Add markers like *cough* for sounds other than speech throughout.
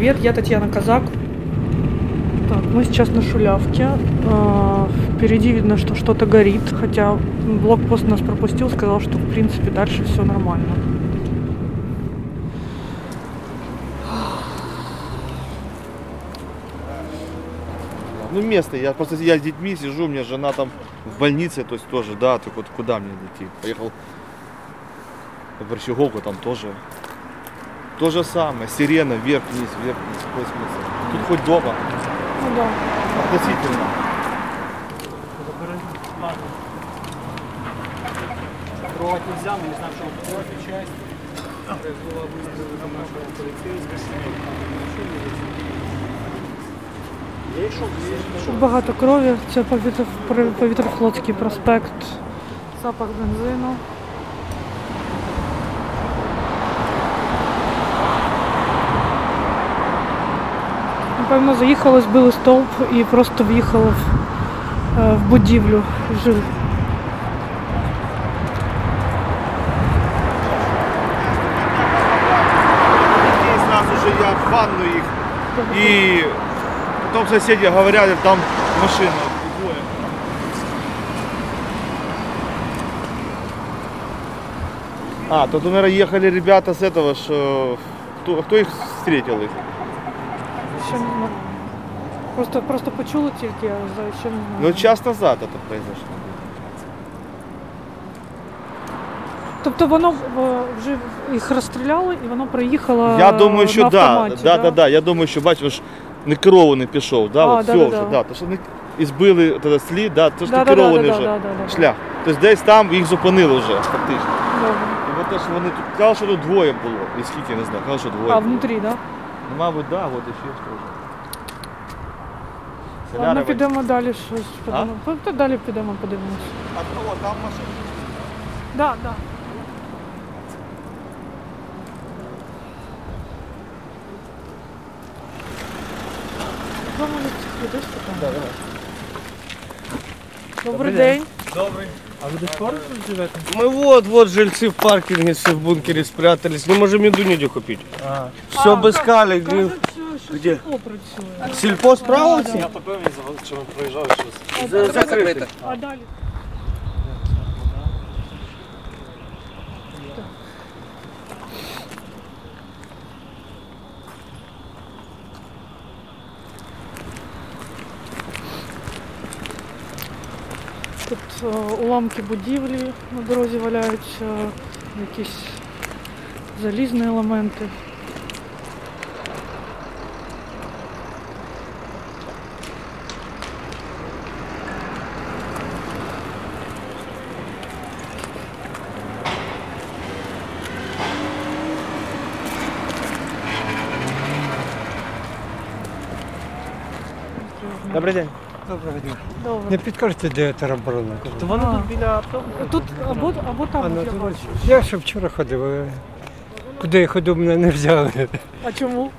привет, я Татьяна Казак. Так, мы сейчас на Шулявке. А, Впереди видно, что что-то горит, хотя блокпост нас пропустил, сказал, что в принципе дальше все нормально. Ну, место, я просто я с детьми сижу, у меня жена там в больнице, то есть тоже, да, так вот куда мне идти? Поехал в Борщеговку, там тоже. То же самое, сирена, вверх-вниз, вверх-вниз, какой смысл? Тут хоть дома, Ну да. относительно. Трогать нельзя, мы не знаем, что он профи часть. Была выстрелена нашего полицейского. Я йшов, я йшов. Багато крові. Це повітр- про- повітряфлотський проспект. Запах бензину. Напевно, заїхали, збили стовп і просто в'їхали в, е, в будівлю. В ванну их. И потом соседи говорят, там машина. А, тут, наверное, ехали ребята с этого, что... Кто, кто их встретил их? Ще не знаю. Просто, просто почули тільки, а за ще не знаю. Ну, час назад это произошло. Тобто воно е, вже їх розстріляли і воно приїхало Я думаю, що на да, автоматі, да, да, да. Я думаю, що бачиш, ж не керований пішов, да, А, от да, все да, вже, да. да. То, що не і збили тоді слід, да, то ж Да, не да, да, керований да, вже да, да, да. шлях. Тобто десь там їх зупинили вже, фактично. Добре. І от те, що вони тут казали, що тут двоє було. І скільки, не знаю, казали, що двоє. А було. внутрі, так? Да? Ну, мабуть, да, от і ще теж. Ладно, підемо далі щось А? подивимося. Та далі підемо, подивимося. А кого там машина? Да, да. Підеш питання? Добрий день. А ви десь поруч живете? Мы вот, вот жильцы в паркинге все в бункере спрятались. Не можем еду нигде купить. А, Все обыскали. Где? Кажуть, що Где? сільпо працює. Сельпо справа? я то певний, що ви проїжджали щось. Закрыто. А далі? Тут е, уламки будівлі на дорозі валяються, якісь залізні елементи. Добрий день. Доброго дня. Добре. Не підкажете, де тероборона? То вони тут біля автобуса. Тут або, або там А, ну, бачу. Я ще вчора ходив. е, Куди я ходив, мене не взяли. А чому?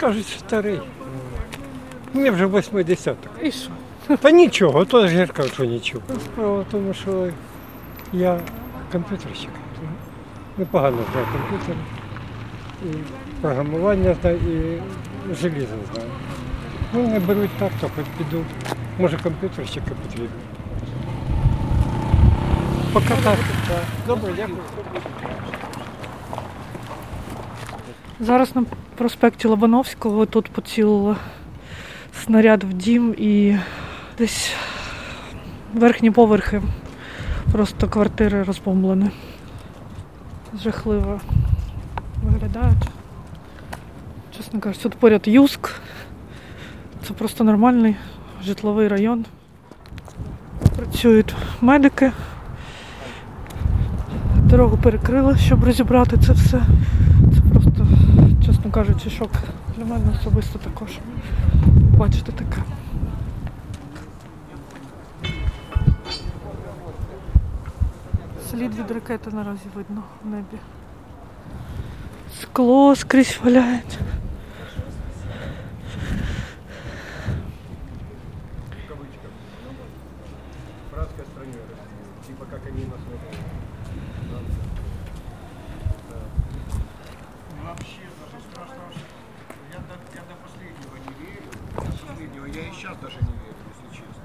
Кажуть, старий. Мені вже 80 І що? Та нічого, то ж я ж кажу, що нічого. Справа в тому, що я комп'ютерщик. Непогано знаю комп'ютер. І програмування знаю, і желізо знаю. Ну, не беруть так, то хоч піду. Може комп'ютерщика потрібен. Поки так. Добре, дякую. Зараз на проспекті Лобановського тут поцілило снаряд в дім і десь верхні поверхи просто квартири розбомблені. Жахливо виглядають. Чесно кажучи, тут поряд Юск. Це просто нормальний житловий район. Працюють медики. Дорогу перекрили, щоб розібрати це все. Це просто, чесно кажучи, шок для мене особисто також. Бачити таке. Слід від ракети наразі видно в небі. Скло скрізь валяється. видео, я и сейчас даже не верю, если честно.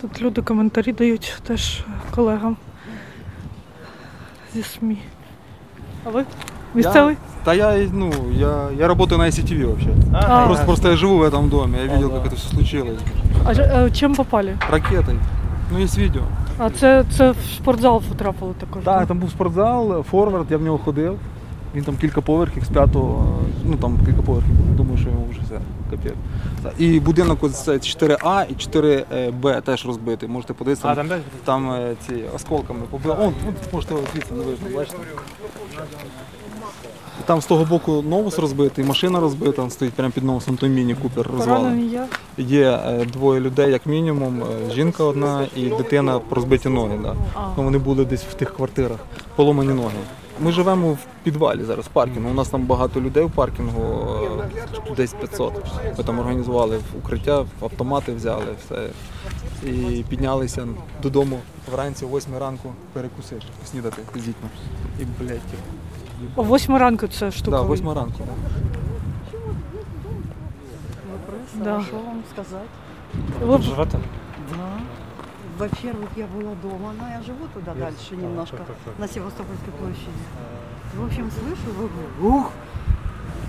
Тут люди коментарі дають теж колегам зі СМІ. А ви? Місцевий? Да я, ну, я, я работаю на ICTV вообще. А, Просто, просто я живу в этом доме, я видел, как это все случилось. а, ж- а чим попали? Ракетой. Ну, есть видео. А це, це в спортзал потрапили також. Так, да? там був спортзал, форвард, я в нього ходив. Він там кілька поверхів з п'ятого, ну там кілька поверхів. Думаю, що йому вже все капець. І будинок ось це 4А і 4Б теж розбитий. Можете подивитися. А, там? Там е, ці осколками побили. От, можете звідси не видно, бачите. Там з того боку новус розбитий, машина розбита, він стоїть прямо під новусом, той міні-купер розвалений. Є е, двоє людей, як мінімум, е, жінка одна і дитина розбиті ноги. Да. Ну, вони були десь в тих квартирах, поломані ноги. Ми живемо в підвалі зараз, в паркінгу. У нас там багато людей в паркінгу, е, десь 500. Ми там організували укриття, автомати взяли, все. І піднялися додому вранці, о 8 ранку, перекусити, снідати з дітьми. І, блядь, О 8 ранку це штука. да, 8 ранку. Да. Да. Что вам сказать? Ви Живете? Да. Во-первых, я была дома, но я живу туда дальше немножко, на Севастопольской площади. В общем, слышу, говорю, ух,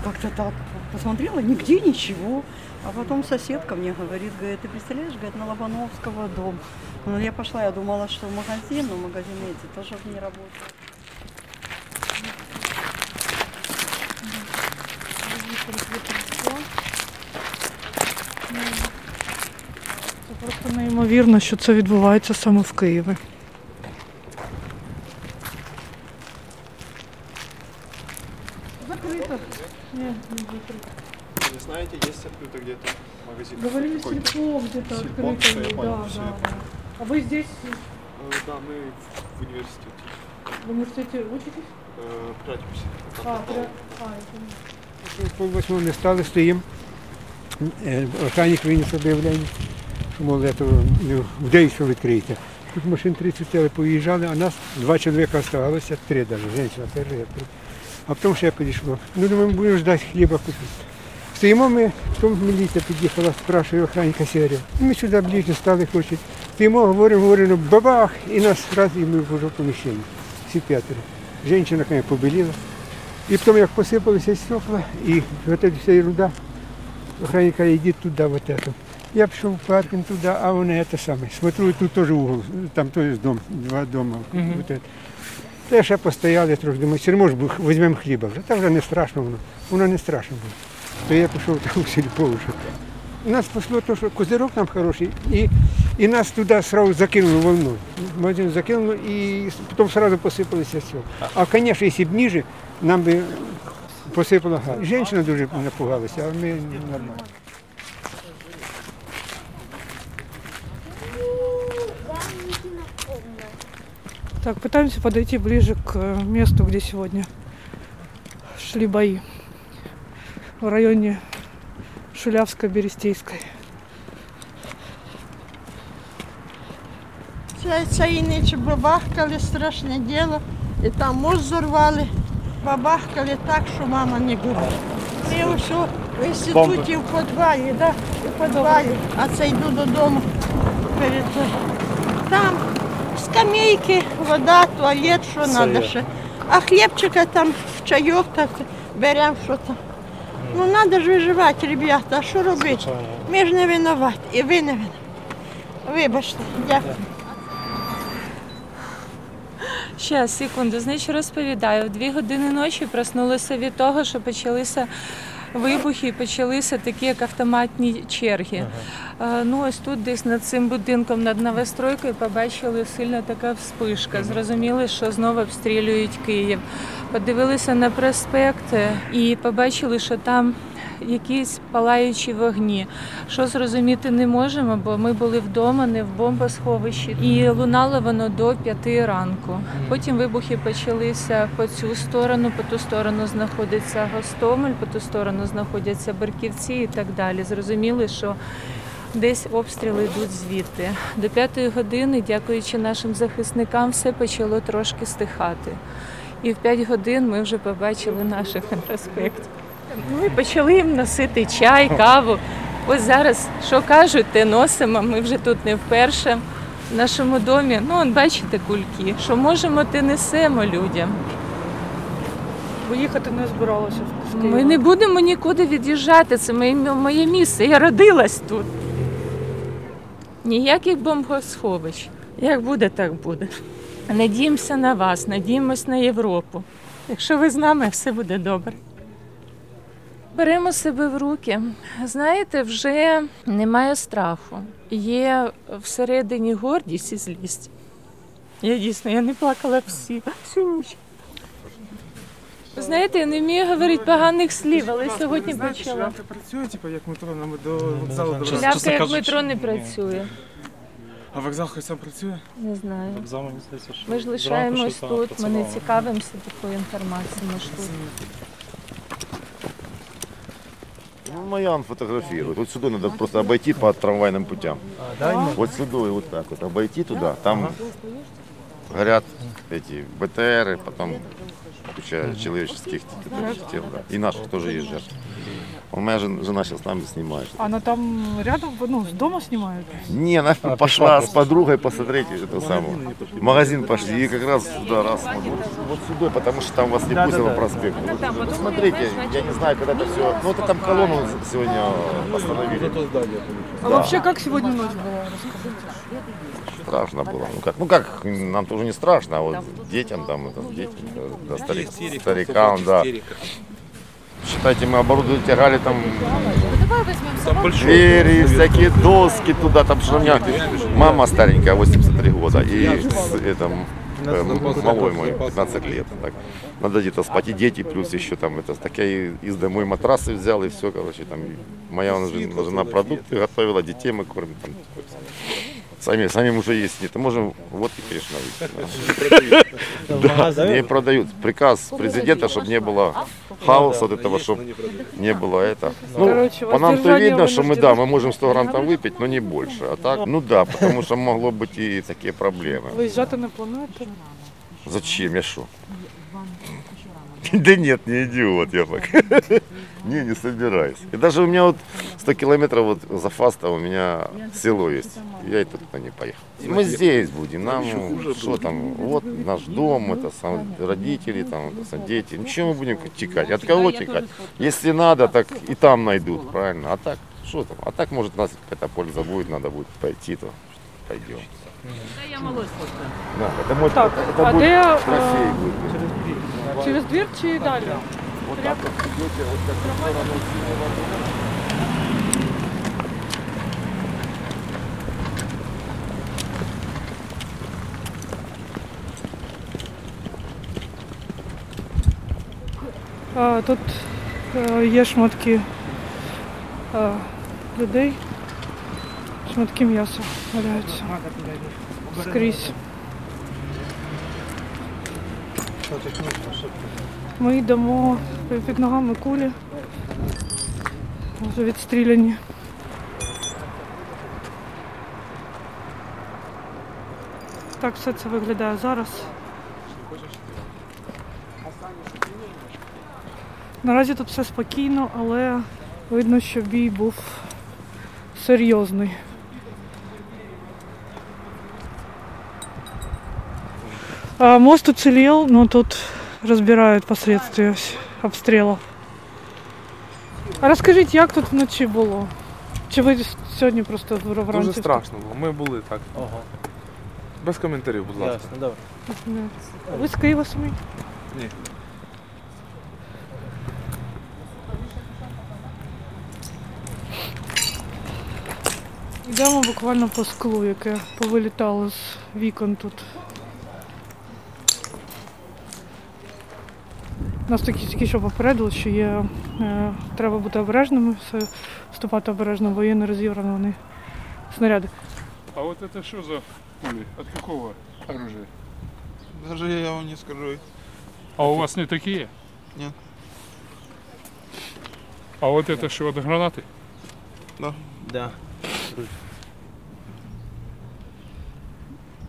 как-то так. Посмотрела, нигде ничего. А потом соседка мне говорит, говорит, ты представляешь, говорит, на Лобановского дом. Ну, я пошла, я думала, что в магазин, но магазины эти тоже не работают. неймовірно, що це відбувається саме в Києві. Закрито. Ні, не закрито. Не знаете, есть открыто где-то магазин? Говорили, какой-то? сельпо где-то Сельпо, открыто. всё, я да, понял, да, всё. да. А вы здесь Э, Да, мы в университете в университете учитесь? э, прячемся. А, пря- а, я поняла. Пол восьмого не стали, стоїмо. Е, Охранник виніс об'явлення, це, ну, в 9 що відкриєте. Тут машин 30 стояли, поїжджали, а нас два чоловіка оставалося, три навіть, жінка теж. А потім ще підійшло. Ну, думаю, будемо ждати хліба купити. Стоїмо ми, потім міліція під'їхала, спрашує охранника серію. Ми сюди ближче стали, хочуть. Стоїмо, говоримо, говоримо, бабах, і нас раз, і ми вже в поміщенні. Всі п'ятеро. Жінка, конечно, побеліла. І потім як посипалися стекла, і эта вся ерунда, охранник каже, йди туди, вот это. Я пішов в паркінг туди, а вони це саме. Смотрю, тут теж угол, там теж дом, два дома. Вот это. Та я ще постояли трохи, думаю, все одно ж візьмемо хліба вже. Та вже не страшно воно. Воно не страшно було. То я пішов там в сільпо вже. Нас спасло те, що козирок там хороший, і, і нас туди сразу закинули волною. Магазин закинуло, і потім одразу посипалися все. А, звісно, якщо б ніже, нам би посипало гарно. Жінка дуже напугалася, а ми нормально. Так, пытаемся подойти ближе к э, месту, где сегодня шли бои. В районе Шулявской-Берестейской. Це цієї ніч бабахкали страшне діло, і там мост зорвали, бабахкали так, що мама не говорить. Я все в інституті в підвалі, да, в підвалі, а це йду додому перед тим. Там Скамейки, вода, туалет, що треба ще. А хлібчика там в чайок так беремо, що там. Ну треба ж виживати, ребята, а що робити? Ми ж не винуваті, і ви не винуваті. Вибачте, дякую. Ще секунду, значить розповідаю. В дві години ночі проснулися від того, що почалися вибухи, і почалися такі як автоматні черги. Ага. Ну ось тут, десь над цим будинком, над новостройкою, побачили сильна така вспишка. Зрозуміли, що знову обстрілюють Київ. Подивилися на проспект і побачили, що там якісь палаючі вогні. Що зрозуміти не можемо, бо ми були вдома, не в бомбосховищі, і лунало воно до п'яти ранку. Потім вибухи почалися по цю сторону, по ту сторону знаходиться Гостомель, по ту сторону знаходяться Берківці і так далі. Зрозуміли, що Десь обстріли йдуть звідти. До п'ятої години, дякуючи нашим захисникам, все почало трошки стихати. І в п'ять годин ми вже побачили наших *laughs* на проспекті. Ну і почали їм носити чай, каву. Ось зараз, що кажуть, те носимо. Ми вже тут не вперше. В нашому домі, ну, от бачите, кульки. Що можемо, те несемо людям. Ви їхати не збиралися з Києва? Ми не будемо нікуди від'їжджати. Це моє, моє місце. Я родилась тут. Ніяких бомбосховищ. Як буде, так буде. Надіємося на вас, надіємось на Європу. Якщо ви з нами, все буде добре. Беремо себе в руки. Знаєте, вже немає страху. Є всередині гордість і злість. Я дійсно я не плакала всі, всю ніч. Знаєте, я не вмію говорити поганих слів, але сьогодні почала. Шляпка працює, типу, як метро нам до вокзалу до Шляпка як метро не працює. А вокзал хоч сам працює? Не знаю. Вокзал, мені здається, що Ми ж лишаємось тут, ми не цікавимося такою інформацією. Ми ж тут. Ну, Маян фотографирует. Вот сюда надо просто обойти по трамвайным путям. Вот сюда и вот так вот обойти туда. Там горят эти БТРы, потом куча человеческих тел. Да. И наших тоже есть жертвы. У меня жен- жена сейчас нами снимает. Она там рядом, ну, с дома снимают? Не, она пошла с подругой посмотреть это самое. В магазин пошли и как раз сюда раз смотрю. Вот сюда, потому что там вас не пустят по проспекту. Вот Посмотрите, я не знаю, когда это все. Ну это там колонну сегодня остановили. А вообще, как сегодня ночь была? Страшно было. Ну как, ну как, нам тоже не страшно, а вот детям там, это, детям, да, да, старик, старикам, да. Считайте, мы оборудование тягали там. Двери, всякие доски туда, там что у меня мама старенькая, 83 года, и с, это, э, м- малой мой, 15 лет. Так. Надо где-то спать, и дети плюс еще там, это, так я и из домой матрасы взял, и все, короче, там, и моя жена, жена продукты готовила, детей мы кормим, там, Сами, сами уже есть нет. Можем водки, конечно, выпить. Да, не продают. Приказ президента, чтобы не было хаоса вот этого, чтобы не было это. Ну, по нам-то видно, что мы, да, мы можем 100 грамм там выпить, но не больше. А так, ну да, потому что могло быть и такие проблемы. Виїжджати не плануєте? Зачем? Я что? *laughs* Да нет, не идиот я пока. *laughs* Не, не собираюсь. И даже у меня вот 100 километров вот за Фаста у меня село есть. Я и туда не поехал. Мы здесь будем, нам, что там, вот наш дом, это сам, родители, там, это сам, дети. Ничего мы будем текать. От кого текать? Если надо, так и там найдут, правильно? А так, что там? А так, может, у нас какая-то польза будет, надо будет пойти, то пойдем. Да, это, может, Так, это, это а будет де, трофей будет. Через двір чи далі? Вот так вот идете, вот так в сторону синего А, тут е, є шматки е, людей. Шматки м'яса валяються. Скрізь. Ми йдемо під ногами кулі. Вже відстріляні. Так все це виглядає зараз. Наразі тут все спокійно, але видно, що бій був серйозний. Мост уцелел, но тут разбирают последствия обстрелов. А розкажіть, як тут вночі було? Чи ви сьогодні просто в- вранці? Дуже страшно було. Ми були так. Без коментарів, будь ласка. Ясно, добре. А Ви з Києва самі? Ні. Йдемо буквально по склу, яке повилітало з вікон тут. Нас такі тільки що попередили, що є, е, треба бути обережними, все, вступати обережно, бо є нерозібрані снаряди. А вот это что за пули? От какого оружия? Даже я вам не скажу. А у вас не такие? Нет. А вот это что, от гранаты? Да. Да.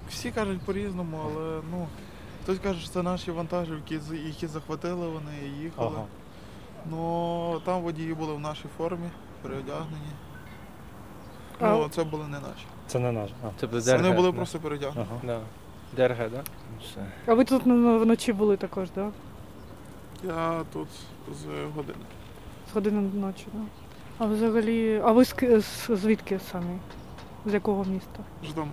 Всі кажуть по-різному, але ну. Хтось каже, що це наші вантажівки, які захватили вони і їхали. Ага. Ну там водії були в нашій формі, переодягнені. Ну, це були не наші. Це не наш. А. Це Вони ДРГ, були да. просто передягнуті. Ага. Да. ДРГ, так? Да? Все. А ви тут ну, вночі були також, так? Да? Я тут з години. З години ночі, так? Да? А взагалі, а ви з, звідки самі? З якого міста? Ждом.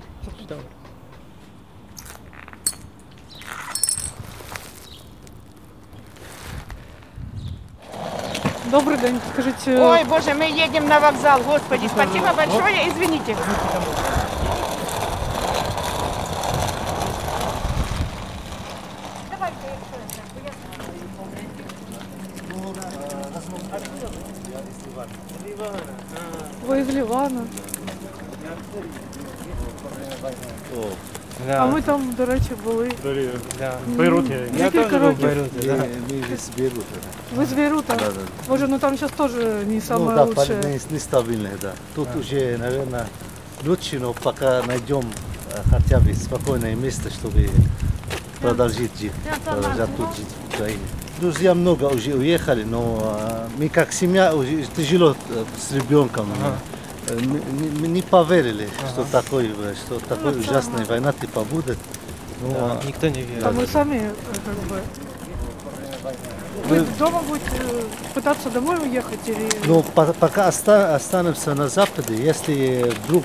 Добрий день, скажіть. е, Ой, боже, мы едем на вокзал, господи, спасибо большое, извините. Ви з Лівана. Да. А ми там, до речі, були. Да. Бейрут я. Я Декілька теж був в років. Бейруті, да. Мы из Бейрута. Ви з Бейрута? Да, да. Боже, ну там сейчас тоже не Ну самое да, лучшее. парень нестабильный, да. Тут уже, наверное, лучше, но пока найдем э, хотя бы спокойное место, чтобы продолжить жить, продолжать тут жить в Украине. Друзья много уже уехали, но э, мы как семья уже тяжело э, с ребенком. Э, мы, мы не поверили, что такое, что такой ужасная война типа будет. Ну, Да, а- никто не верит. А мы сами как бы... Вы дома будете пытаться домой уехать или... Но по- пока оста- останемся на Западе, если вдруг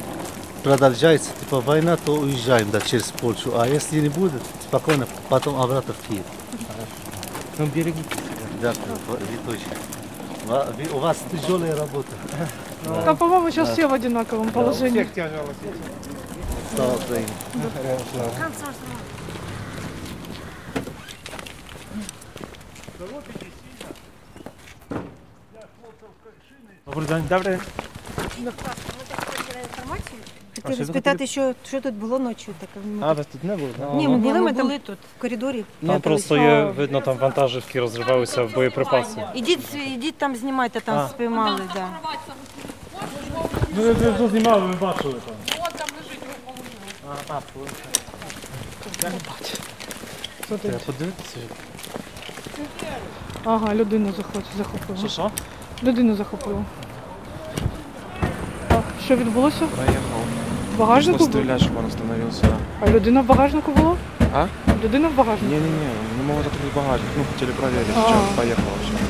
продолжается типа война, то уезжаем да, через Польшу. А если не будет, спокойно потом обратно в Киев. Ну, берегите себя. Дякую, вы вы- У вас тяжелая работа. Там, по-моему, сейчас Да. все в одинаковом положении. Слава Украине. Добрий день. Добрий. Хотіли спитати, що, що тут було ночі. Так, ми- А, ви тут не були? Ні, ми були, ми там були тут. в коридорі. Там прятались. просто є, видно, там вантажівки розривалися в боєприпаси. Ідіть, ідіть там знімайте, там А. спіймали. Да. Ну, ви вже знімали, ви бачили там. А, а, Треба подивитися. Ага, людину захоп... захопили. Що, що? Людину захопили. А, що відбулося? Поехал. В багажнику? Був? стрелять, чтобы он остановился. А людина в багажнику була? А? Людина в багажнику? Не-не-не, не могут открыть багажник. Ну, хотели проверить, А. сейчас поехал вообще.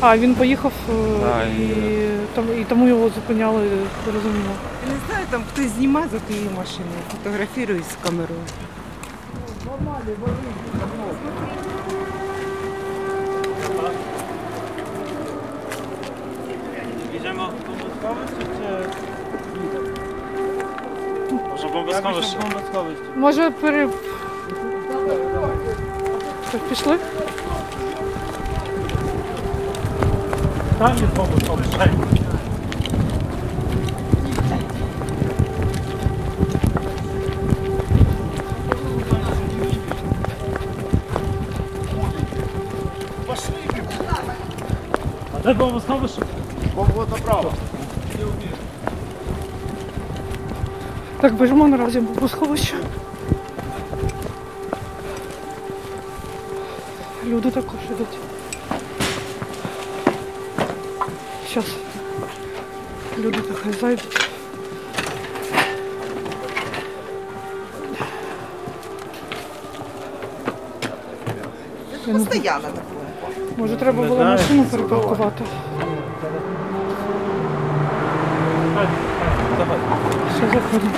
А, він поїхав е, Да, і, і- там, і тому його зупиняли, зрозуміло. Я не знаю, там хтось знімає за тією машиною, фотографірує з камерою. Їдемо в бомбосховище чи... Може бомбосховище? Може пере... Пішли? Там є бомбосховище. А де бомбосховище? Вот направо. Так, біжимо наразі в сховище. Люди також Зараз люди трохи зайдуть. Я не. Постоянно такое. Може треба Не було знаю. машину перепаркувати. Що Все, заходимо.